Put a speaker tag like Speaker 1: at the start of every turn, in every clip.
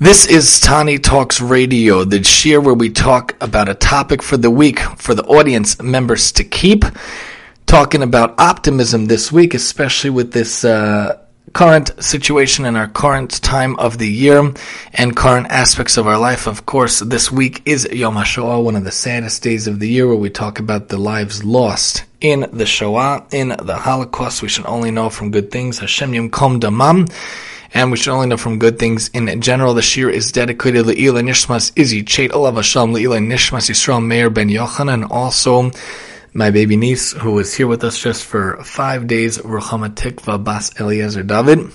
Speaker 1: This is Tani Talks Radio, the shiur where we talk about a topic for the week for the audience members to keep. Talking about optimism this week, especially with this uh, current situation in our current time of the year and current aspects of our life. Of course, this week is Yom HaShoah, one of the saddest days of the year where we talk about the lives lost in the Shoah, in the Holocaust. We should only know from good things. Hashem Yom Damam and we should only know from good things. In general, the shiur is dedicated to Le'ila Nishmas Izzy Chet Olav Hashem Le'ila Nishmas Yisrael Meir Ben Yochanan, and also my baby niece who was here with us just for five days, Ruchama Tikva Bas Eliezer David.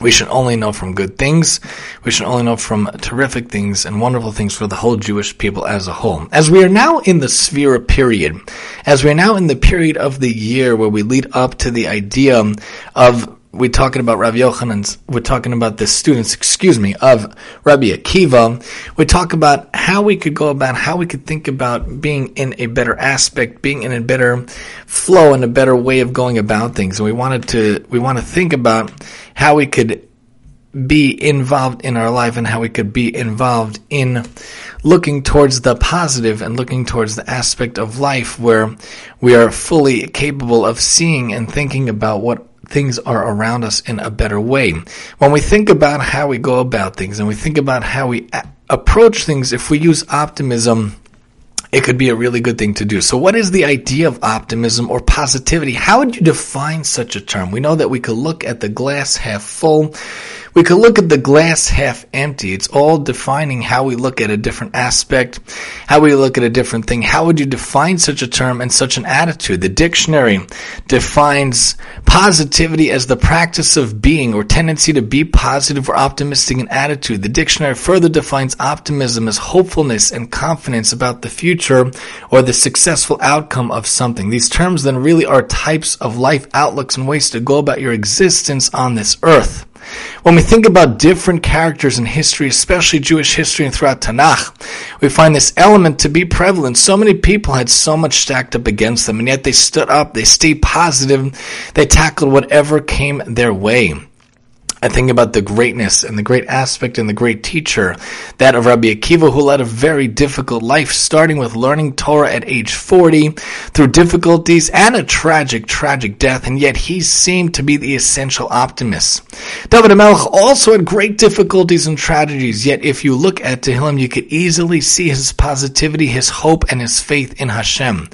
Speaker 1: We should only know from good things. We should only know from terrific things and wonderful things for the whole Jewish people as a whole. As we are now in the Sefira period, as we are now in the period of the year where we lead up to the idea of we're talking about Rabbi Yochanan's, we're talking about the students, excuse me, of Rabbi Akiva. We talk about how we could go about, how we could think about being in a better aspect, being in a better flow and a better way of going about things. And we wanted to, we want to think about how we could be involved in our life and how we could be involved in looking towards the positive and looking towards the aspect of life where we are fully capable of seeing and thinking about what things are around us in a better way. When we think about how we go about things and we think about how we a- approach things, if we use optimism, it could be a really good thing to do. So what is the idea of optimism or positivity? How would you define such a term? We know that we could look at the glass half full we could look at the glass half empty. It's all defining how we look at a different aspect, how we look at a different thing. How would you define such a term and such an attitude? The dictionary defines positivity as the practice of being or tendency to be positive or optimistic in attitude. The dictionary further defines optimism as hopefulness and confidence about the future or the successful outcome of something. These terms then really are types of life outlooks and ways to go about your existence on this earth. When we think about different characters in history, especially Jewish history and throughout Tanakh, we find this element to be prevalent. So many people had so much stacked up against them, and yet they stood up, they stayed positive, they tackled whatever came their way. I think about the greatness and the great aspect and the great teacher, that of Rabbi Akiva, who led a very difficult life, starting with learning Torah at age 40, through difficulties and a tragic, tragic death, and yet he seemed to be the essential optimist. David HaMelech also had great difficulties and tragedies, yet if you look at Tehillim, you could easily see his positivity, his hope, and his faith in Hashem.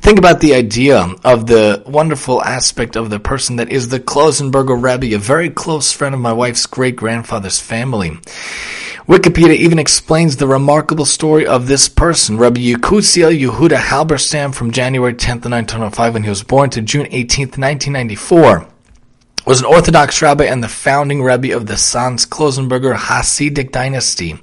Speaker 1: Think about the idea of the wonderful aspect of the person that is the Klausenberger Rebbe, a very close friend of my wife's great grandfather's family. Wikipedia even explains the remarkable story of this person, Rabbi Yekusiel Yehuda Halberstam from January 10th, 1905, when he was born to June 18th, 1994 was an Orthodox rabbi and the founding rebbe of the Sanz Klausenberger Hasidic dynasty.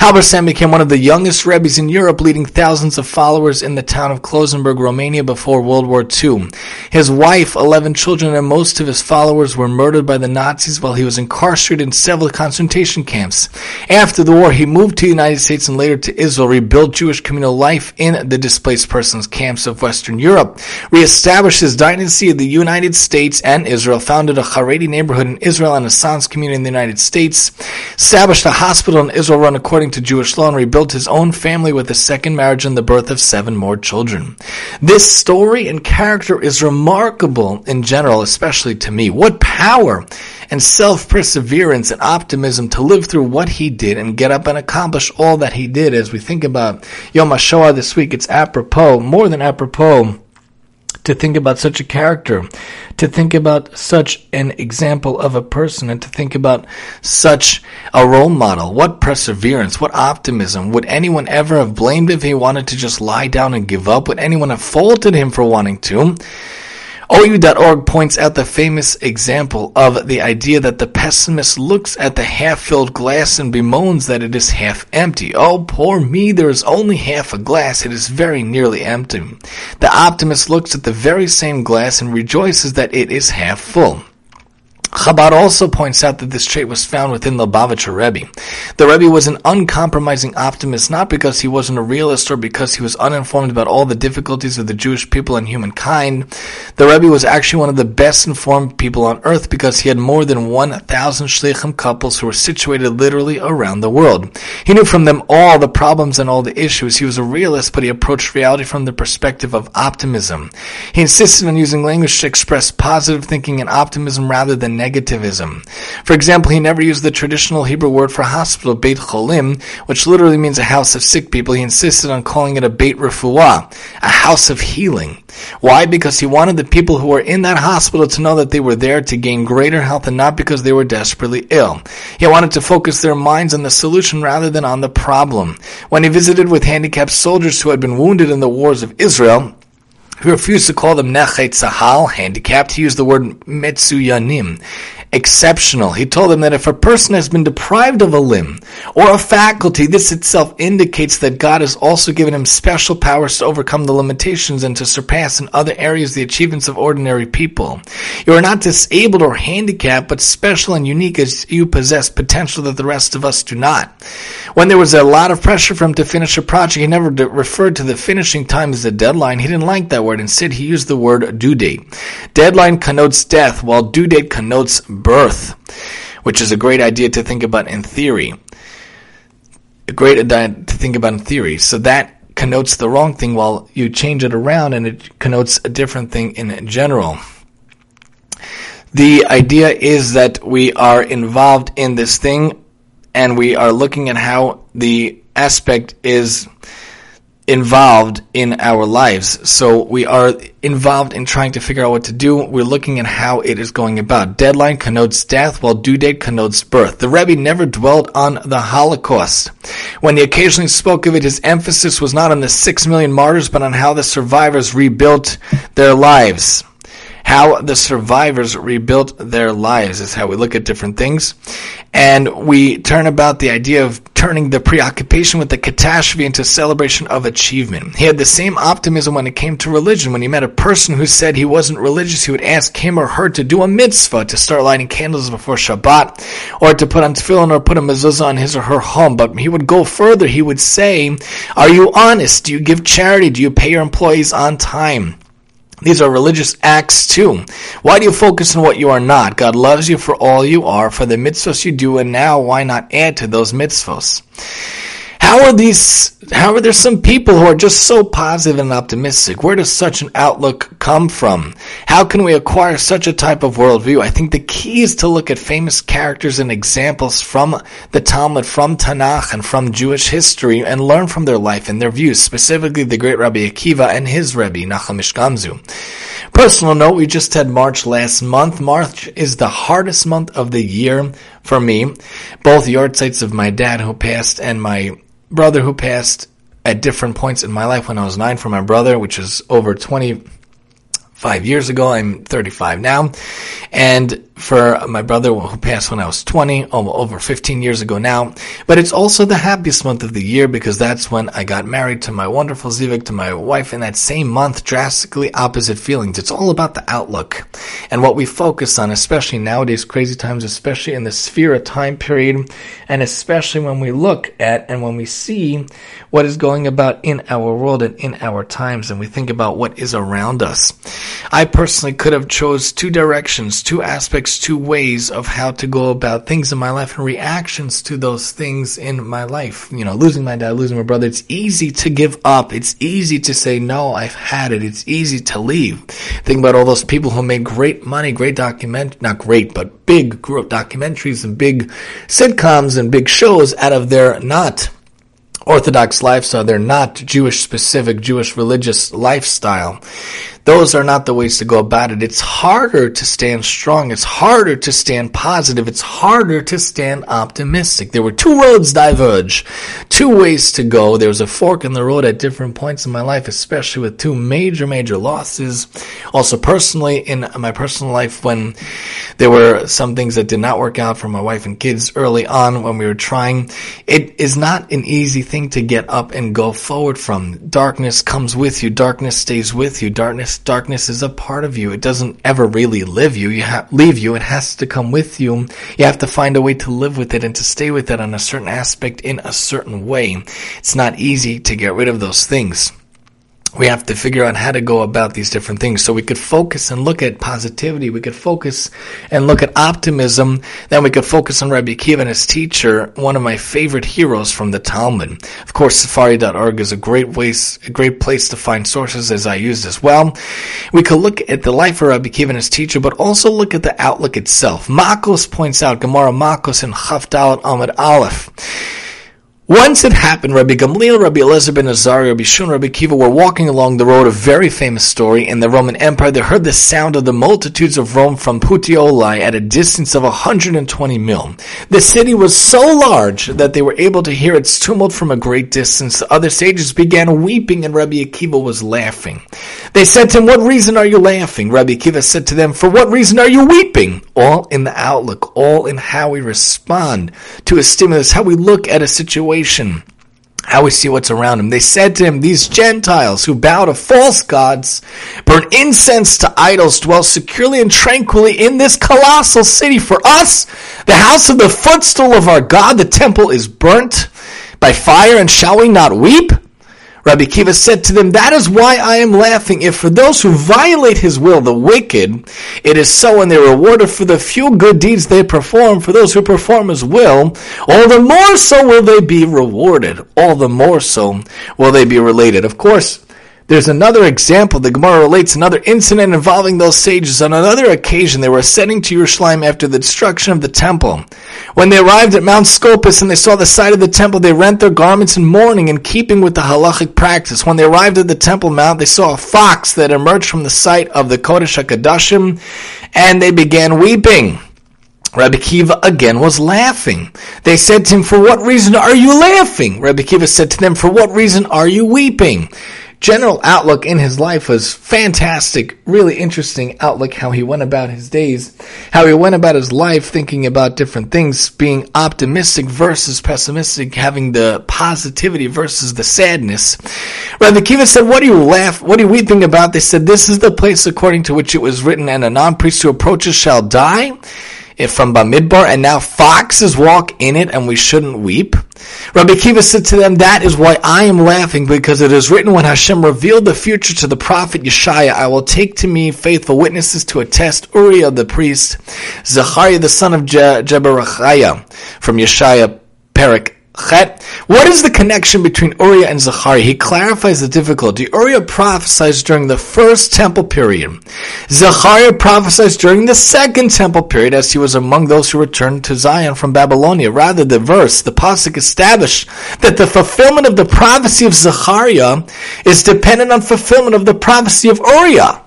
Speaker 1: Halberstam became one of the youngest rebbes in Europe, leading thousands of followers in the town of Klausenberg, Romania before World War II. His wife, 11 children, and most of his followers were murdered by the Nazis while he was incarcerated in several concentration camps. After the war, he moved to the United States and later to Israel, rebuilt Jewish communal life in the displaced persons camps of Western Europe, reestablished his dynasty in the United States and Israel, founded founded a Haredi neighborhood in Israel and a Sanz community in the United States, established a hospital in Israel run according to Jewish law, and rebuilt his own family with a second marriage and the birth of seven more children. This story and character is remarkable in general, especially to me. What power and self-perseverance and optimism to live through what he did and get up and accomplish all that he did. As we think about Yom HaShoah this week, it's apropos, more than apropos, to think about such a character, to think about such an example of a person, and to think about such a role model. What perseverance, what optimism. Would anyone ever have blamed if he wanted to just lie down and give up? Would anyone have faulted him for wanting to? OU.org points out the famous example of the idea that the pessimist looks at the half-filled glass and bemoans that it is half empty. Oh, poor me, there is only half a glass, it is very nearly empty. The optimist looks at the very same glass and rejoices that it is half full. Chabad also points out that this trait was found within the Lubavitcher Rebbe. The Rebbe was an uncompromising optimist not because he wasn't a realist or because he was uninformed about all the difficulties of the Jewish people and humankind. The Rebbe was actually one of the best informed people on earth because he had more than 1,000 shlichim couples who were situated literally around the world. He knew from them all the problems and all the issues. He was a realist, but he approached reality from the perspective of optimism. He insisted on using language to express positive thinking and optimism rather than negativism. For example, he never used the traditional Hebrew word for hospital, Beit Cholim, which literally means a house of sick people. He insisted on calling it a Beit Refuah, a house of healing. Why? Because he wanted the people who were in that hospital to know that they were there to gain greater health and not because they were desperately ill. He wanted to focus their minds on the solution rather than on the problem. When he visited with handicapped soldiers who had been wounded in the wars of Israel, he refused to call them Nechei Tzahal, handicapped. He used the word Metsuyanim, exceptional. He told them that if a person has been deprived of a limb or a faculty, this itself indicates that God has also given him special powers to overcome the limitations and to surpass in other areas the achievements of ordinary people. You are not disabled or handicapped, but special and unique as you possess potential that the rest of us do not. When there was a lot of pressure for him to finish a project, he never referred to the finishing time as a deadline. He didn't like that word. Instead, he used the word due date. Deadline connotes death, while due date connotes birth, which is a great idea to think about in theory. A great idea to think about in theory. So that connotes the wrong thing while you change it around and it connotes a different thing in general. The idea is that we are involved in this thing and we are looking at how the aspect is involved in our lives. So we are involved in trying to figure out what to do. We're looking at how it is going about. Deadline connotes death, while due date connotes birth. The Rebbe never dwelt on the Holocaust. When he occasionally spoke of it, his emphasis was not on the six million martyrs, but on how the survivors rebuilt their lives. How the survivors rebuilt their lives is how we look at different things. And we turn about the idea of turning the preoccupation with the catastrophe into celebration of achievement. He had the same optimism when it came to religion. When he met a person who said he wasn't religious, he would ask him or her to do a mitzvah, to start lighting candles before Shabbat, or to put on tefillin or put a mezuzah on his or her home. But he would go further. He would say, are you honest? Do you give charity? Do you pay your employees on time? These are religious acts too. Why do you focus on what you are not? God loves you for all you are, for the mitzvahs you do, and now why not add to those mitzvahs? How are these, how are there some people who are just so positive and optimistic? Where does such an outlook come from? How can we acquire such a type of worldview? I think the key is to look at famous characters and examples from the Talmud, from Tanakh, and from Jewish history and learn from their life and their views, specifically the great Rabbi Akiva and his Rebbe, Nachum Ish Gamzu. Personal note, we just had March last month. March is the hardest month of the year for me. Both the yahrzeits of my dad who passed and my brother who passed at different points in my life when I was nine for my brother, which is over 25 years ago. I'm 35 now. And for my brother who passed when I was 20, over 15 years ago now. But it's also the happiest month of the year because that's when I got married to my wonderful Zivik, to my wife in that same month, drastically opposite feelings. It's all about the outlook and what we focus on, especially nowadays, crazy times, especially in the Sefira time period, and especially when we look at and when we see what is going about in our world and in our times and we think about what is around us. I personally could have chose two directions, two aspects two ways of how to go about things in my life and reactions to those things in my life. You know, losing my dad, losing my brother. It's easy to give up. It's easy to say, no, I've had it. It's easy to leave. Think about all those people who made great money, great document, not great, but big group documentaries and big sitcoms and big shows out of their not Orthodox lifestyle. They're not Jewish specific, Jewish religious lifestyle. Those are not the ways to go about it. It's harder to stand strong. It's harder to stand positive. It's harder to stand optimistic. There were two roads diverge, two ways to go. There was a fork in the road at different points in my life, especially with two major, major losses. Also personally, in my personal life, when there were some things that did not work out for my wife and kids early on when we were trying, it is not an easy thing to get up and go forward from. Darkness comes with you. Darkness stays with you. Darkness darkness. Darkness is a part of you. It doesn't ever really live you. You ha- leave you. It has to come with you. You have to find a way to live with it and to stay with it on a certain aspect in a certain way. It's not easy to get rid of those things we have to figure out how to go about these different things. So we could focus and look at positivity. We could focus and look at optimism. Then we could focus on Rabbi Akiva and his teacher, one of my favorite heroes from the Talmud. Of course, Sefaria.org is a great place, a great place to find sources as I used as well. We could look at the life of Rabbi Akiva and his teacher, but also look at the outlook itself. Makos points out, Gemara Makos in Chaf Daled Amud Aleph. Once it happened, Rabbi Gamliel, Rabbi Eliezer ben Azariah, Rabbi Shun, Rabbi Kiva were walking along the road, a very famous story. In the Roman Empire, they heard the sound of the multitudes of Rome from Puteoli at a distance of 120 mil. The city was so large that they were able to hear its tumult from a great distance. The other sages began weeping and Rabbi Akiva was laughing. They said to him, What reason are you laughing? Rabbi Akiva said to them, For what reason are you weeping? All in the outlook, all in how we respond to a stimulus, how we look at a situation situation, how we see what's around him. They said to him, These Gentiles who bow to false gods, burn incense to idols, dwell securely and tranquilly in this colossal city. For us, the house of the footstool of our God, the temple is burnt by fire, and shall we not weep? Rabbi Kiva said to them, That is why I am laughing. If for those who violate his will, the wicked, it is so, and they are rewarded for the few good deeds they perform, for those who perform his will, all the more so will they be rewarded. All the more so will they be related. Of course, there's another example. The Gemara relates another incident involving those sages. On another occasion, they were ascending to Yerushalayim after the destruction of the temple. When they arrived at Mount Scopus and they saw the site of the temple, they rent their garments in mourning in keeping with the halachic practice. When they arrived at the temple mount, they saw a fox that emerged from the site of the Kodesh HaKadoshim, and they began weeping. Rabbi Kiva again was laughing. They said to him, For what reason are you laughing? Rabbi Kiva said to them, For what reason are you weeping? General outlook in his life was fantastic, really interesting outlook how he went about his days, how he went about his life thinking about different things, being optimistic versus pessimistic, having the positivity versus the sadness. Rabbi Kiva said, what are you laugh, what are you weeping about? They said, this is the place according to which it was written, and a non-priest who approaches shall die it from Bamidbar, and now foxes walk in it, and we shouldn't weep. Rabbi Kiva said to them, That is why I am laughing, because it is written when Hashem revealed the future to the prophet Yeshaya, I will take to me faithful witnesses to attest Uriah the priest, Zechariah the son of Je- from Yeshaya Chet. What is the connection between Uriah and Zechariah? He clarifies the difficulty. Uriah prophesies during the first temple period. Zechariah prophesies during the second temple period as he was among those who returned to Zion from Babylonia. Rather, the verse, the Pasuk established that the fulfillment of the prophecy of Zechariah is dependent on fulfillment of the prophecy of Uriah.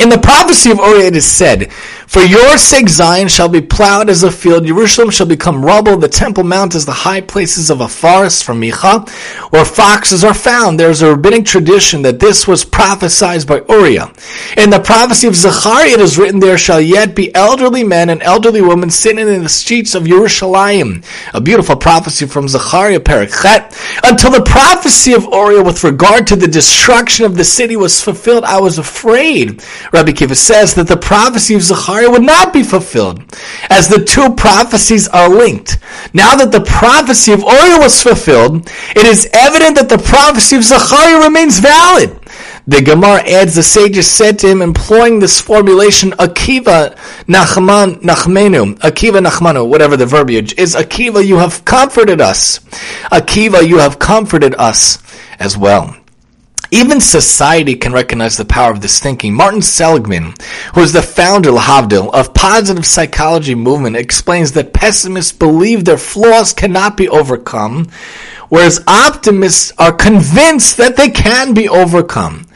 Speaker 1: In the prophecy of Uriah it is said, For your sake Zion shall be plowed as a field, Jerusalem shall become rubble, the temple mount as the high places of a forest from Micha, where foxes are found. There is a rabbinic tradition that this was prophesied by Uriah. In the prophecy of Zechariah it is written, There shall yet be elderly men and elderly women sitting in the streets of Jerusalem. A beautiful prophecy from Zechariah Perichet. Until the prophecy of Uriah with regard to the destruction of the city was fulfilled, I was afraid Rabbi Kiva says that the prophecy of Zechariah would not be fulfilled, as the two prophecies are linked. Now that the prophecy of Uriah was fulfilled, it is evident that the prophecy of Zechariah remains valid. The Gemara adds, the sages said to him, employing this formulation, Akiva Nachman Nachmenu, Akiva Nachmanu, whatever the verbiage is, Akiva, you have comforted us. Akiva, you have comforted us as well. Even society can recognize the power of this thinking. Martin Seligman, who is the founder, Lahavdil, of positive psychology movement, explains that pessimists believe their flaws cannot be overcome, whereas optimists are convinced that they can be overcome.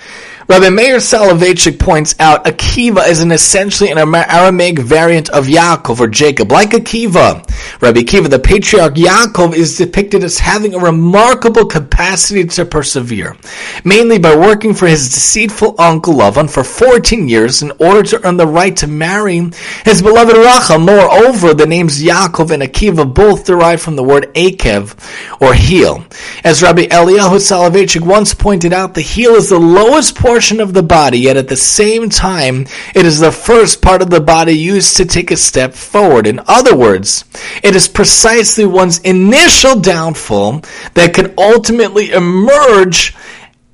Speaker 1: Rabbi Meir Soloveitchik points out Akiva is an essentially an Aramaic variant of Yaakov or Jacob. Like Akiva, Rabbi Akiva, the patriarch Yaakov, is depicted as having a remarkable capacity to persevere, mainly by working for his deceitful uncle Lavan for 14 years in order to earn the right to marry his beloved Rachel. Moreover, the names Yaakov and Akiva both derive from the word Akev, or heel. As Rabbi Eliyahu Soloveitchik once pointed out, the heel is the lowest portion portion of the body, yet at the same time, it is the first part of the body used to take a step forward. In other words, it is precisely one's initial downfall that can ultimately emerge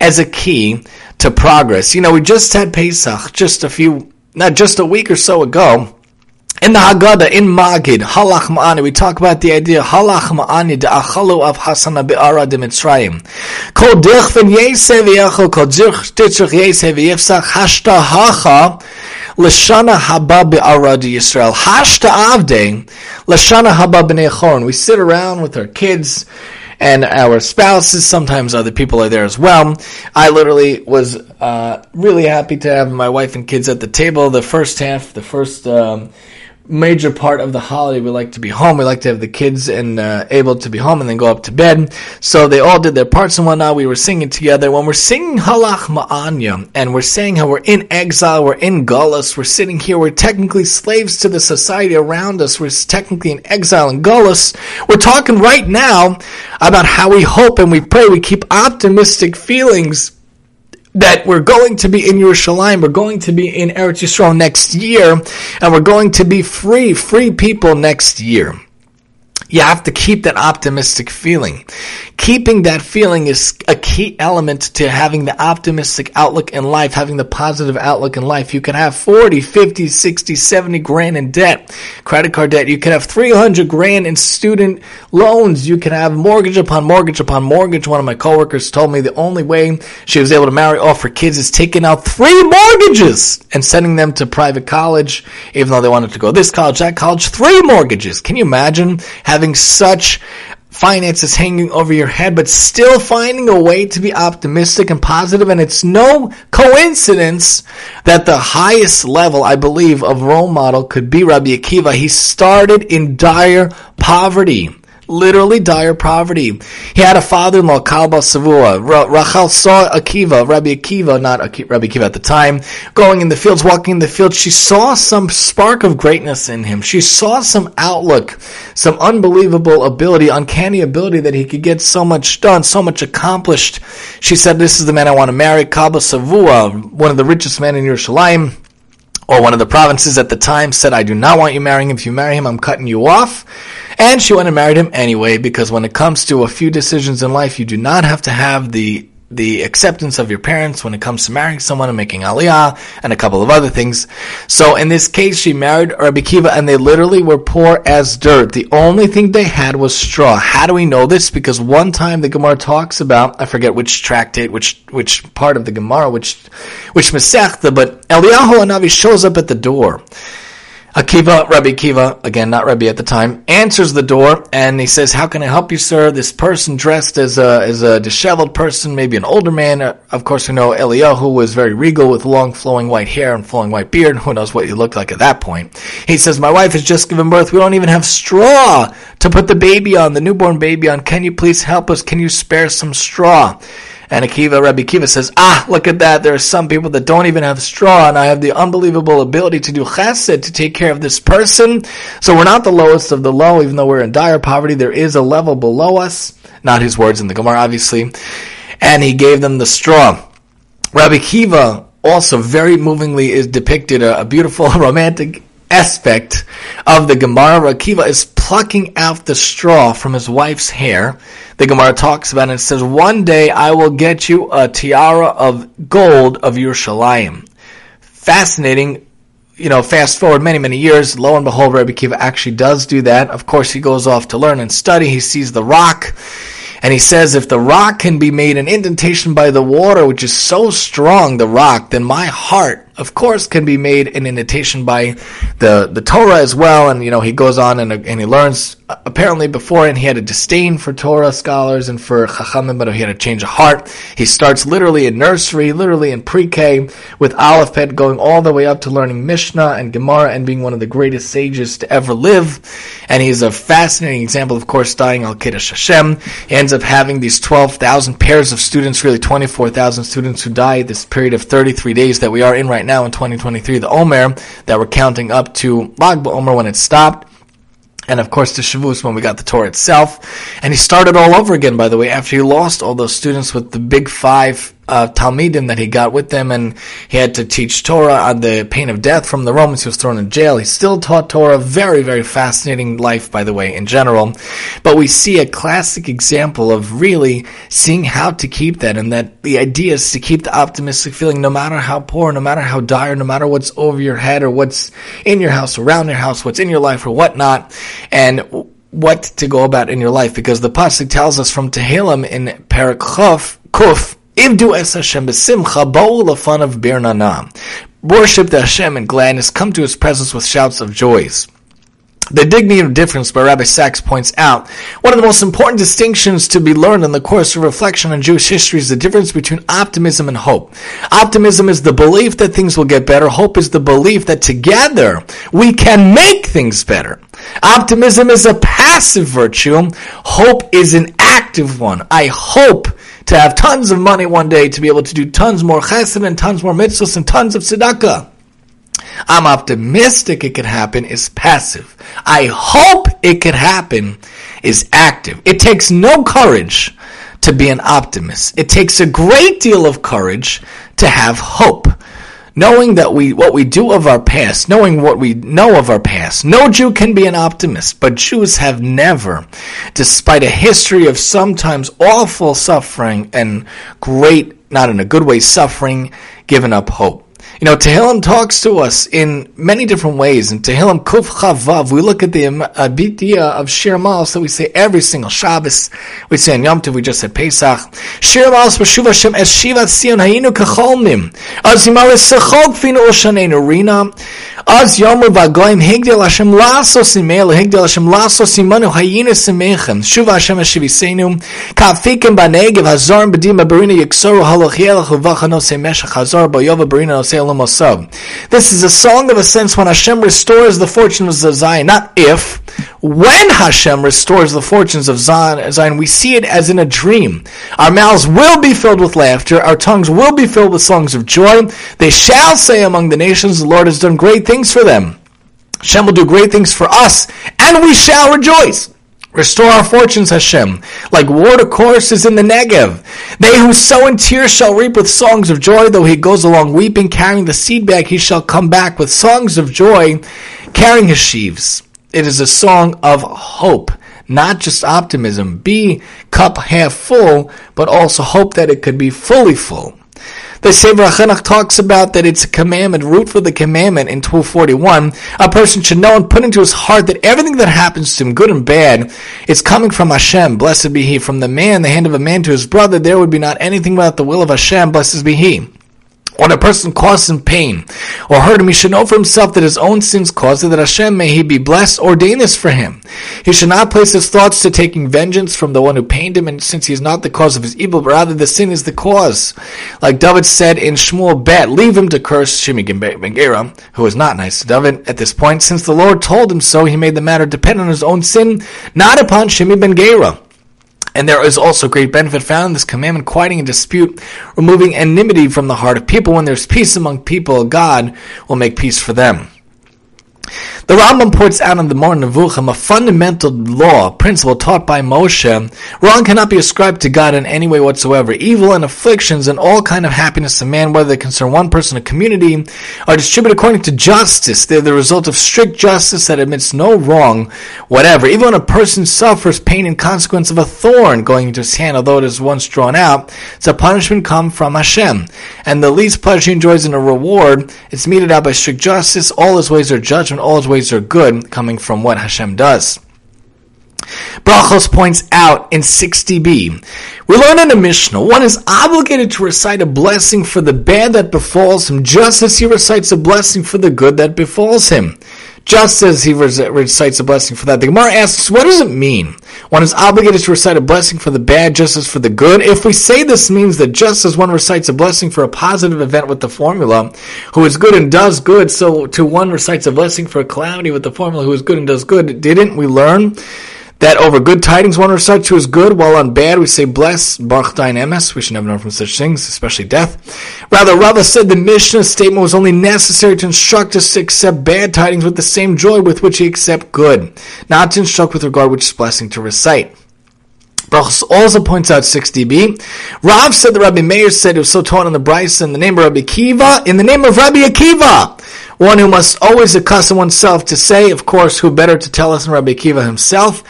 Speaker 1: as a key to progress. You know, we just had Pesach just a few, not just a week or so ago. In the Haggadah, in Magid, Halach Ma'ani, we talk about the idea, Halach Ma'ani, the Achalu of Hasana Be'ara de Mitzrayim. Kol dich ven yese v'yachol, kol dich titzrich yese v'yifsach, hashta hacha, Lashana haba be'ara de Yisrael. Hashta avde, Lashana haba b'nei We sit around with our kids, and our spouses. Sometimes other people are there as well. I literally was uh, really happy to have my wife and kids at the table. The first half, the first um, major part of the holiday. We like to be home. We like to have the kids and uh, able to be home and then go up to bed. So they all did their parts and whatnot. We were singing together. When we're singing Halach Ma'anya and we're saying how we're in exile, we're in Gullus, we're sitting here, we're technically slaves to the society around us. We're technically in exile in Gullus. We're talking right now about how we hope and we pray. We keep optimistic feelings that we're going to be in Yerushalayim, we're going to be in Eretz Yisrael next year, and we're going to be free, free people next year. You have to keep that optimistic feeling. Keeping that feeling is a key element to having the optimistic outlook in life, having the positive outlook in life. You can have 40, 50, 60, 70 grand in debt, credit card debt. You can have 300 grand in student loans. You can have mortgage upon mortgage upon mortgage. One of my coworkers told me the only way she was able to marry off her kids is taking out three mortgages and sending them to private college, even though they wanted to go this college, that college, three mortgages. Can you imagine having such finances hanging over your head, but still finding a way to be optimistic and positive. And it's no coincidence that the highest level, I believe, of role model could be Rabbi Akiva. He started in dire poverty literally dire poverty. He had a father-in-law, Kalba Savua. Rachel saw Akiva, Rabbi Akiva, not Rabbi Akiva at the time, going in the fields, walking in the fields. She saw some spark of greatness in him. She saw some outlook, some unbelievable ability, uncanny ability that he could get so much done, so much accomplished. She said, this is the man I want to marry, Kalba Savua, one of the richest men in Yerushalayim or one of the provinces at the time said, I do not want you marrying him. If you marry him, I'm cutting you off. And she went and married him anyway, because when it comes to a few decisions in life, you do not have to have the the acceptance of your parents when it comes to marrying someone and making aliyah and a couple of other things. So in this case, she married Rabbi Kiva and they literally were poor as dirt. The only thing they had was straw. How do we know this? Because one time the Gemara talks about, I forget which tractate, which, which part of the Gemara, which, which Masechta, but Eliyahu Hanavi shows up at the door Akiva, Rabbi Akiva, again, not Rabbi at the time, answers the door and he says, How can I help you, sir? This person dressed as a, as a disheveled person, maybe an older man. Of course, we know Eliyahu was very regal with long flowing white hair and flowing white beard. Who knows what he looked like at that point? He says, My wife has just given birth. We don't even have straw to put the baby on, the newborn baby on. Can you please help us? Can you spare some straw? And Akiva, Rabbi Akiva says, ah, look at that. There are some people that don't even have straw, and I have the unbelievable ability to do chesed, to take care of this person. So we're not the lowest of the low, even though we're in dire poverty. There is a level below us. Not his words in the Gemara, obviously. And he gave them the straw. Rabbi Akiva also very movingly is depicted a, a beautiful romantic aspect of the Gemara. Akiva is plucking out the straw from his wife's hair. The Gemara talks about it. It says, "One day I will get you a tiara of gold of Yerushalayim." Fascinating. You know, fast forward many, many years, lo and behold, Rabbi Akiva actually does do that. Of course, he goes off to learn and study. He sees the rock. And he says, if the rock can be made an indentation by the water, which is so strong, the rock, then my heart of course, can be made an indentation by the, the Torah as well. And, you know, he goes on and, and he learns, uh, apparently before and he had a disdain for Torah scholars and for Chachamim, but he had a change of heart. He starts literally in nursery, literally in pre-K, with Aleph Pet going all the way up to learning Mishnah and Gemara and being one of the greatest sages to ever live. And he's a fascinating example, of course, dying Al Kiddush Hashem. He ends up having these 12,000 pairs of students, really 24,000 students who die this period of 33 days that we are in right right now in 2023, the Omer, that we're counting up to Lag Omer when it stopped. And of course, the Shavuos when we got the Torah itself. And he started all over again, by the way, after he lost all those students with the big five uh, Talmidim that he got with them, and he had to teach Torah on the pain of death from the Romans. He was thrown in jail. He still taught Torah. Very, very fascinating life, by the way, in general. But we see a classic example of really seeing how to keep that, and that the idea is to keep the optimistic feeling no matter how poor, no matter how dire, no matter what's over your head or what's in your house, around your house, what's in your life or whatnot, and what to go about in your life. Because the Pasuk tells us from Tehillim in Perek Kuf, Ivdu es Hashem b'simcha, lafan of birnana. Worship the Hashem in gladness, come to His presence with shouts of joys. The dignity of difference by Rabbi Sacks points out one of the most important distinctions to be learned in the course of reflection on Jewish history is the difference between optimism and hope. Optimism is the belief that things will get better. Hope is the belief that together we can make things better. Optimism is a passive virtue. Hope is an active one. I hope to have tons of money one day, to be able to do tons more chesed and tons more mitzvahs and tons of tzedakah. I'm optimistic it could happen is passive. I hope it could happen is active. It takes no courage to be an optimist. It takes a great deal of courage to have hope knowing that we what we do of our past, knowing what we know of our past. No Jew can be an optimist, but Jews have never, despite a history of sometimes awful suffering and great, not in a good way, suffering, given up hope. You know, Tehillim talks to us in many different ways. In Tehillim Kuf Chavav, we look at the uh, idea of Shir Malos that we say every single Shabbos. We say in Yom Tov, we just said Pesach. Shir Malos B'Shuv Hashem Es Shivat Sion Hayinu Kacholmim. Az Yimaris Sechog Finu Oshaneinu Rina. Az Yomer Vagoyim Higdel Hashem Lasos Imel Higdel Hashem Lasos Imanu Hayinu Semechem. Shuva Hashem Eshivisenu. Kafikim Banegev Hazorim B'Dima Barina Yiksoru Haloch Yelech Uvachanos Meshach Hazor Boyova Barina Osei this is a song of ascents when Hashem restores the fortunes of Zion, not if. When Hashem restores the fortunes of Zion, we see it as in a dream. Our mouths will be filled with laughter, our tongues will be filled with songs of joy. They shall say among the nations, the Lord has done great things for them. Hashem will do great things for us, and we shall rejoice. Restore our fortunes, Hashem, like water courses in the Negev. They who sow in tears shall reap with songs of joy. Though he goes along weeping, carrying the seed bag, he shall come back with songs of joy, carrying his sheaves. It is a song of hope, not just optimism. Be cup half full, but also hope that it could be fully full. The Sefer HaChinuch talks about that it's a commandment, root for the commandment in 1241. A person should know and put into his heart that everything that happens to him, good and bad, is coming from Hashem. Blessed be He. From the man, the hand of a man to his brother, there would be not anything without the will of Hashem. Blessed be He. When a person causes him pain or hurt him, he should know for himself that his own sins caused it, that Hashem may he be blessed, ordain this for him. He should not place his thoughts to taking vengeance from the one who pained him, and since he is not the cause of his evil, but rather the sin is the cause. Like David said in Shmuel Bet, leave him to curse Shimi Gera, who was not nice to David at this point. Since the Lord told him so, he made the matter depend on his own sin, not upon Shimi Ben Gera. And there is also great benefit found in this commandment, quieting a dispute, removing enmity from the heart of people. When there's peace among people, God will make peace for them. The Rambam points out in the Moreh Nevuchim a fundamental law, principle taught by Moshe. Wrong cannot be ascribed to God in any way whatsoever. Evil and afflictions and all kind of happiness of man, whether they concern one person or community, are distributed according to justice. They're the result of strict justice that admits no wrong, whatever. Even when a person suffers pain in consequence of a thorn going into his hand, although it is once drawn out, it's a punishment come from Hashem. And the least pleasure he enjoys in a reward, it's meted out by strict justice. All his ways are judgment, all his ways are good coming from what Hashem does. Brachos points out in 60b, we learn in the Mishnah, one is obligated to recite a blessing for the bad that befalls him, just as he recites a blessing for the good that befalls him just as he recites a blessing for that. The Gemara asks, what does it mean? One is obligated to recite a blessing for the bad just as for the good. If we say this means that just as one recites a blessing for a positive event with the formula, who is good and does good, so to one recites a blessing for a calamity with the formula, who is good and does good, didn't we learn that over good tidings one recites who is good, while on bad we say bless, baruch dain emes. We should never know from such things, especially death. Rather, Rava said the Mishnah statement was only necessary to instruct us to accept bad tidings with the same joy with which we accept good, not to instruct with regard which blessing to recite. Brachos also points out 60b. Rav said that Rabbi Meir said it was so taught on the Braisa in the name of Rabbi Akiva, in the name of Rabbi Akiva, one who must always accustom oneself to say, of course, who better to tell us than Rabbi Akiva himself,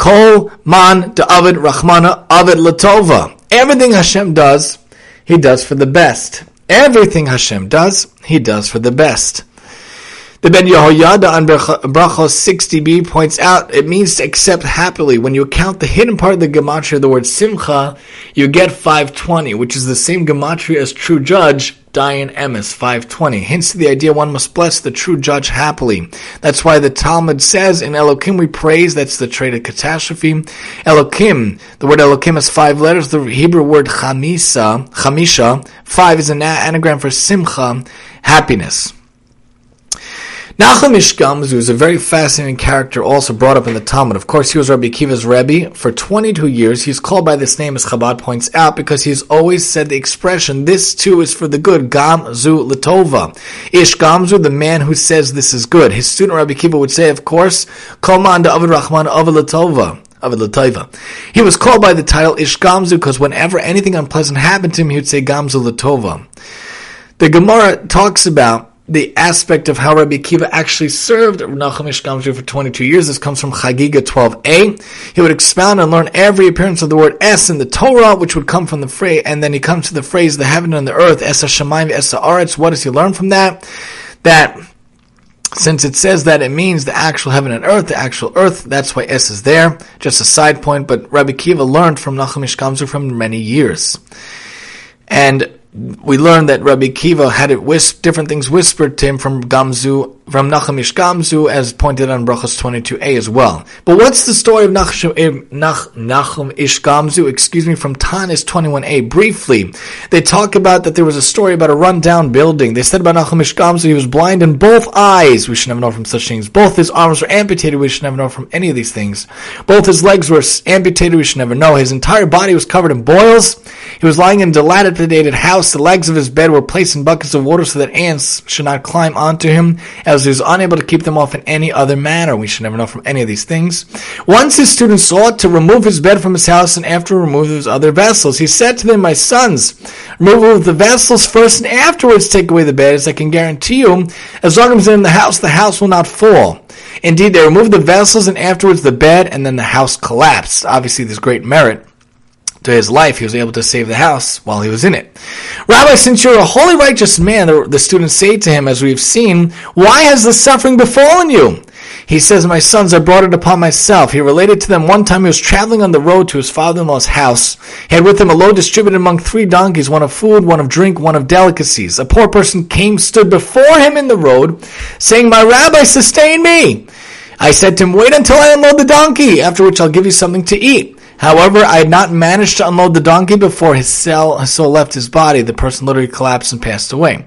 Speaker 1: Kol man de Avid Rachmana Avid Latova. Everything Hashem does, He does for the best. Everything Hashem does, He does for the best. The Ben Yehoyada on Brachos 60b points out it means to accept happily. When you count the hidden part of the gematria the word simcha, you get 520, which is the same gematria as true judge, Dayan Emes, 520. Hence the idea one must bless the true judge happily. That's why the Talmud says in Elokim we praise, that's the trait of catastrophe. Elokim, the word Elokim has five letters, the Hebrew word chamisa, chamisha, five is an anagram for simcha, happiness. Nachum Gamzu is a very fascinating character, also brought up in the Talmud. Of course, he was Rabbi Akiva's Rebbe for 22 years. He's called by this name, as Chabad points out, because he's always said the expression, this too is for the good, Gamzu Latova. Ish Gamzu, the man who says this is good. His student Rabbi Akiva would say, of course, Kol Man Avid Rahman Avid Latova. He was called by the title Ish Gamzu because whenever anything unpleasant happened to him, he would say Gamzu Latova. The Gemara talks about the aspect of how Rabbi Akiva actually served Nachum Gamzu for 22 years. This comes from Chagiga 12a. He would expound and learn every appearance of the word S in the Torah, which would come from the phrase, and then he comes to the phrase, the heaven and the earth, Es HaShamayim, Es HaAretz. What does he learn from that? That since it says that it means the actual heaven and earth, the actual earth, that's why S is there. Just a side point, but Rabbi Akiva learned from Nachum Gamzu for many years. And we learned that Rabbi Kiva had it wisp, different things whispered to him from Gamzu from Nachum Ish Gamzu, as pointed on Brachos 22a as well. But what's the story of Nachum, eh, Nach, Nachum Gamzu, excuse me, from Tanis 21a? Briefly, they talk about that there was a story about a rundown building. They said about Nachum Ish Gamzu, he was blind in both eyes. We should never know from such things. Both his arms were amputated. We should never know from any of these things. Both his legs were amputated. We should never know. His entire body was covered in boils. He was lying in a dilapidated house. The legs of his bed were placed in buckets of water so that ants should not climb onto him. As because he was unable to keep them off in any other manner. We should never know from any of these things. Once his students sought to remove his bed from his house and after remove his other vessels, he said to them, My sons, remove the vessels first and afterwards take away the bed, as I can guarantee you, as long as they're in the house, the house will not fall. Indeed, they removed the vessels and afterwards the bed, and then the house collapsed. Obviously, there's great merit to his life, he was able to save the house while he was in it. Rabbi, since you're a holy righteous man, the, the students say to him, as we've seen, why has the suffering befallen you? He says, My sons, I brought it upon myself. He related to them one time he was traveling on the road to his father in law's house. He had with him a load distributed among three donkeys, one of food, one of drink, one of delicacies. A poor person came, stood before him in the road, saying, My rabbi, sustain me. I said to him, Wait until I unload the donkey, after which I'll give you something to eat. However, I had not managed to unload the donkey before his soul, soul left his body. The person literally collapsed and passed away.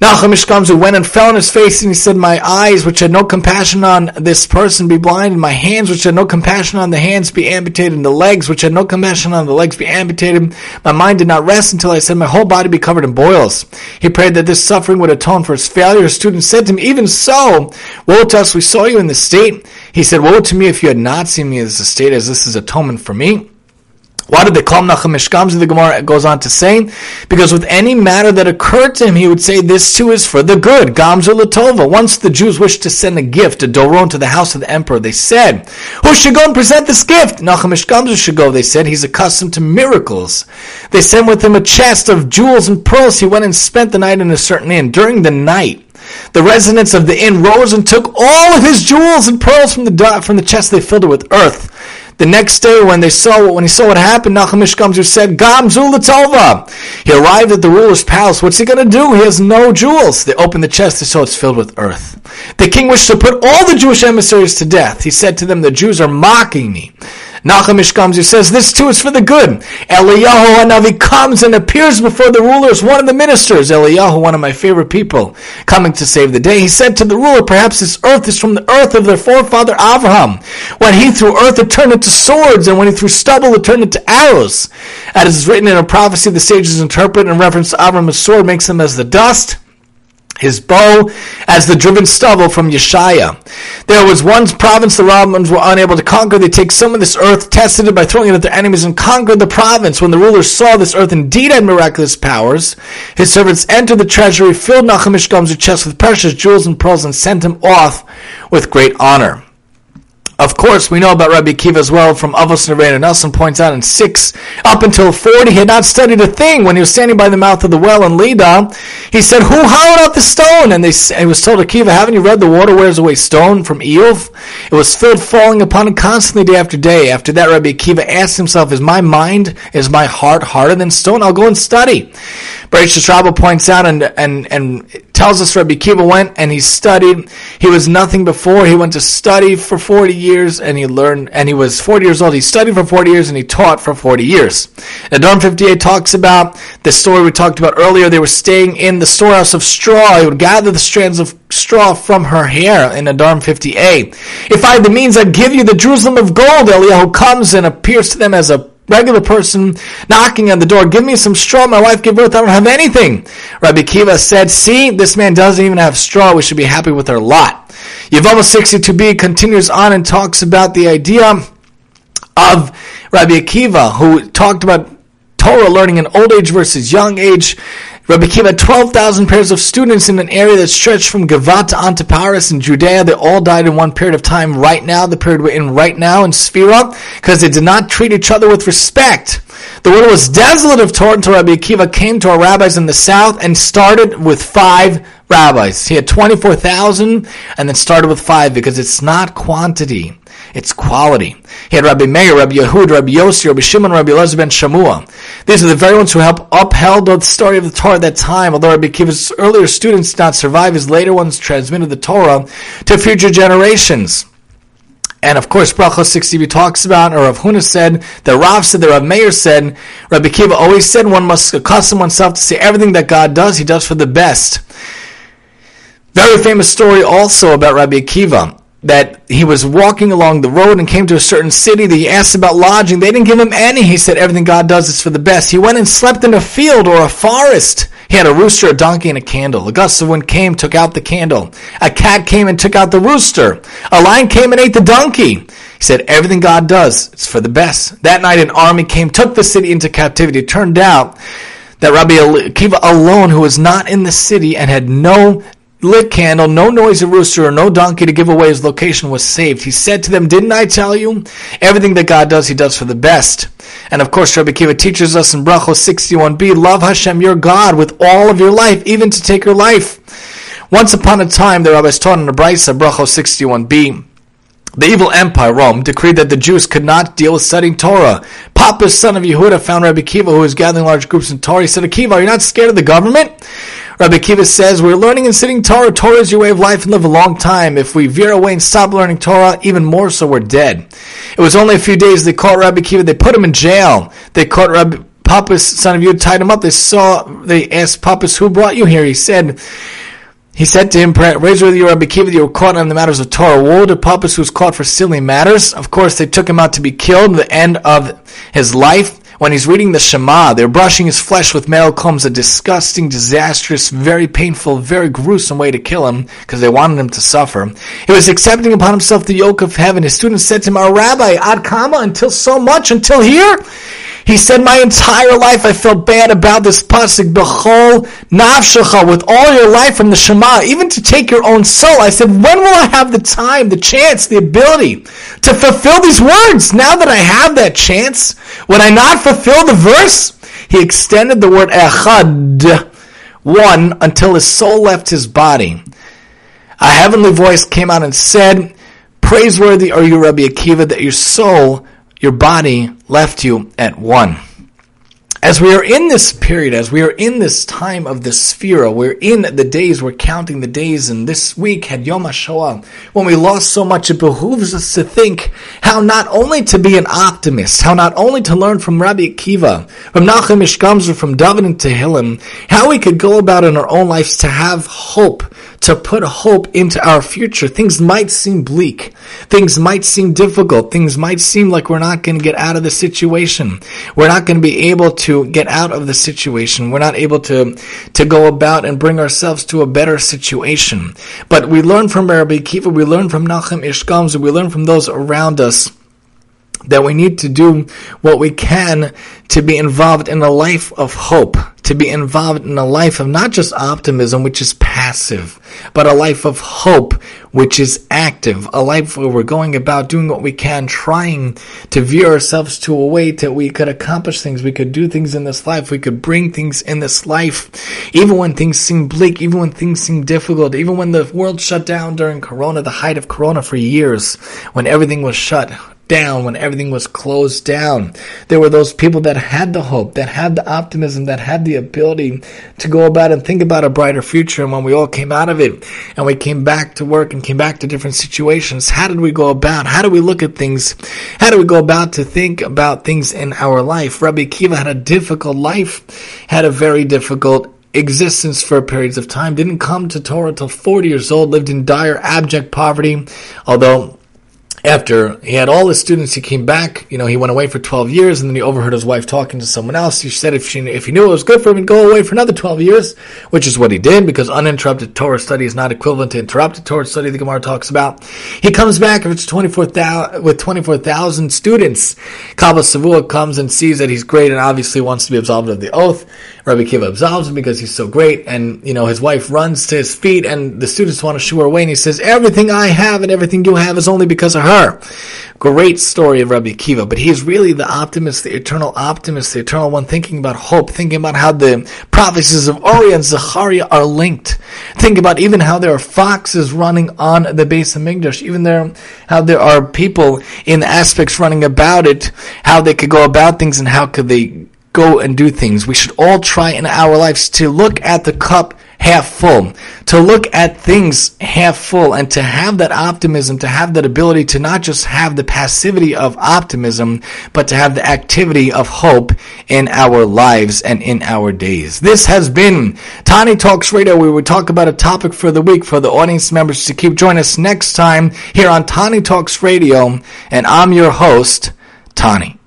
Speaker 1: Nachum Ish Gamzu went and fell on his face, and he said, My eyes, which had no compassion on this person, be blind, and my hands, which had no compassion on the hands, be amputated, and the legs, which had no compassion on the legs, be amputated. My mind did not rest until I said, My whole body be covered in boils. He prayed that this suffering would atone for his failure. His student said to him, Even so, woe to us, we saw you in this state. He said, Woe to me if you had not seen me as a state, as this is atonement for me. Why did they call him Nachum Ish The Gemara goes on to say, because with any matter that occurred to him, he would say, this too is for the good. Gamzu Latova. Once the Jews wished to send a gift, a doron, to the house of the emperor, they said, who should go and present this gift? Nachum Ish Gamzu should go, they said. He's accustomed to miracles. They sent with him a chest of jewels and pearls. He went and spent the night in a certain inn. During the night, the residents of the inn rose and took all of his jewels and pearls from the from the chest. They filled it with earth. The next day, when they saw when he saw what happened, Nachum Ish Gamzu said, "Gamzu Latova." He arrived at the ruler's palace. What's he going to do? He has no jewels. They opened the chest. They saw it's filled with earth. The king wished to put all the Jewish emissaries to death. He said to them, "The Jews are mocking me." Nachum Ish Gamzu says, this too is for the good. Eliyahu Hanavi comes and appears before the rulers, one of the ministers. Eliyahu, one of my favorite people, coming to save the day. He said to the ruler, perhaps this earth is from the earth of their forefather Abraham. When he threw earth, it turned into swords, and when he threw stubble, it turned into arrows. As is written in a prophecy, the sages interpret in reference to Abraham's sword makes him as the dust his bow as the driven stubble from Yeshaya. There was one province the Romans were unable to conquer. They take some of this earth, tested it by throwing it at their enemies, and conquered the province. When the rulers saw this earth indeed had miraculous powers, his servants entered the treasury, filled Nachum Ish Gamzu's chest with precious jewels and pearls, and sent him off with great honor. Of course, we know about Rabbi Akiva as well from Avos Nervena. Nelson points out in 6, up until 40, he had not studied a thing. When he was standing by the mouth of the well in Lida, he said, Who hollowed out the stone? And they, he was told, Akiva, haven't you read the water wears away stone from Iyov? It was filled falling upon him constantly day after day. After that, Rabbi Akiva asked himself, Is my mind, is my heart harder than stone? I'll go and study. Bereshit Rabbah points out and, and, and tells us Rabbi Akiva went and he studied. He was nothing before. He went to study for 40 years and he learned, and he was 40 years old. He studied for 40 years and he taught for 40 years. Now, Dharm 58 talks about the story we talked about earlier. They were staying in the storehouse of straw. He would gather the strands of straw from her hair in Dharm 50a. If I had the means, I'd give you the Jerusalem of gold. Eliyahu comes and appears to them as a regular person knocking on the door, give me some straw. My wife gave birth. I don't have anything. Rabbi Kiva said, see, this man doesn't even have straw. We should be happy with our lot. Yevamah 62b continues on and talks about the idea of Rabbi Akiva, who talked about Torah learning in old age versus young age. Rabbi Akiva had 12,000 pairs of students in an area that stretched from Gavat to Antipatris in Judea. They all died in one period of time right now, the period we're in right now in Sefira, because they did not treat each other with respect. The world was desolate of Torah until Rabbi Akiva came to our rabbis in the south and started with five rabbis. He had 24,000 and then started with five because it's not quantity. It's quality. He had Rabbi Meir, Rabbi Yehud, Rabbi Yossi, Rabbi Shimon, Rabbi Elazar ben Shamua. These are the very ones who helped upheld the story of the Torah at that time. Although Rabbi Kiva's earlier students did not survive, his later ones transmitted the Torah to future generations. And of course, Bracha 60 talks about, or Rav Huna said, the Rav said, the Rav Meir said, Rabbi Akiva always said one must accustom oneself to say everything that God does, he does for the best. Very famous story also about Rabbi Akiva that he was walking along the road and came to a certain city that he asked about lodging. They didn't give him any. He said, everything God does is for the best. He went and slept in a field or a forest. He had a rooster, a donkey, and a candle. A gust of wind came, took out the candle. A cat came and took out the rooster. A lion came and ate the donkey. He said, everything God does, is for the best. That night an army came, took the city into captivity. It turned out that Rabbi Akiva alone, who was not in the city and had no lit candle, no noisy rooster, or no donkey to give away his location was saved. He said to them, Didn't I tell you? Everything that God does, he does for the best. And of course, Rabbi Kiva teaches us in Brachos 61b, love Hashem, your God, with all of your life, even to take your life. Once upon a time, the rabbis taught in the Braisa, Brachos 61b, the evil empire, Rome, decreed that the Jews could not deal with studying Torah. Pappus, son of Yehuda, found Rabbi Kiva, who was gathering large groups in Torah. He said, Akiva, are you not scared of the government? Rabbi Kiva says, we're learning and sitting Torah. Torah is your way of life and live a long time. If we veer away and stop learning Torah, even more so, we're dead. It was only a few days they caught Rabbi Kiva. They put him in jail. They caught Rabbi Pappus, son of Yud, tied him up. They saw, they asked Pappus, who brought you here? He said, he said to him, Raise with you, Rabbi Kiva, you were caught on the matters of Torah. Woe to Pappus who was caught for silly matters. Of course, they took him out to be killed the end of his life when he's reading the Shema, they're brushing his flesh with marrow combs, a disgusting, disastrous, very painful, very gruesome way to kill him because they wanted him to suffer. He was accepting upon himself the yoke of heaven. His students said to him, Our rabbi, ad kama, until so much, until here? He said, My entire life I felt bad about this pasuk, Bechol nafshecha, with all your life from the Shema, even to take your own soul. I said, When will I have the time, the chance, the ability to fulfill these words? Now that I have that chance, would I not fulfill the verse? He extended the word echad, one, until his soul left his body. A heavenly voice came out and said, Praiseworthy are you, Rabbi Akiva, that your soul your body left you at one. As we are in this period, as we are in this time of the Sefira, we're in the days, we're counting the days, and this week had Yom HaShoah. When we lost so much, it behooves us to think how not only to be an optimist, how not only to learn from Rabbi Akiva, from Nachum Ish Gamzu, from David and Tehillim, how we could go about in our own lives to have hope, to put hope into our future. Things might seem bleak. Things might seem difficult. Things might seem like we're not going to get out of the situation. We're not going to be able to get out of the situation. We're not able to, to go about and bring ourselves to a better situation. But we learn from Rabbi Kiva, we learn from Nachum Ish Gamzu, we learn from those around us that we need to do what we can to be involved in a life of hope, to be involved in a life of not just optimism, which is passive, but a life of hope, which is active, a life where we're going about doing what we can, trying to view ourselves to a way that we could accomplish things, we could do things in this life, we could bring things in this life, even when things seem bleak, even when things seem difficult, even when the world shut down during Corona, the height of Corona for years, when everything was shut, down, when everything was closed down. There were those people that had the hope, that had the optimism, that had the ability to go about and think about a brighter future. And when we all came out of it and we came back to work and came back to different situations, how did we go about? How do we look at things? How do we go about to think about things in our life? Rabbi Kiva had a difficult life, had a very difficult existence for periods of time, didn't come to Torah till 40 years old, lived in dire, abject poverty, although after he had all his students, he came back. You know, he went away for 12 years, and then he overheard his wife talking to someone else. He said if she, if he knew it was good for him, he'd go away for another 12 years, which is what he did, because uninterrupted Torah study is not equivalent to interrupted Torah study, the Gemara talks about. He comes back with 24,000, with 24,000 students. Kalba Savua comes and sees that he's great and obviously wants to be absolved of the oath. Rabbi Kiva absolves him because he's so great, and, you know, his wife runs to his feet, and the students want to shoo her away, and he says, everything I have and everything you have is only because of her. Great story of Rabbi Kiva, but he's really the optimist, the eternal optimist, the eternal one, thinking about hope, thinking about how the prophecies of Ori and Zechariah are linked. Think about even how there are foxes running on the base of Hamikdash, even there, how there are people in aspects running about it, how they could go about things and how could they go and do things. We should all try in our lives to look at the cup half full, to look at things half full, and to have that optimism, to have that ability to not just have the passivity of optimism, but to have the activity of hope in our lives and in our days. This has been Tani Talks Radio, we talk about a topic for the week for the audience members to keep. Join us next time here on Tani Talks Radio, and I'm your host, Tani.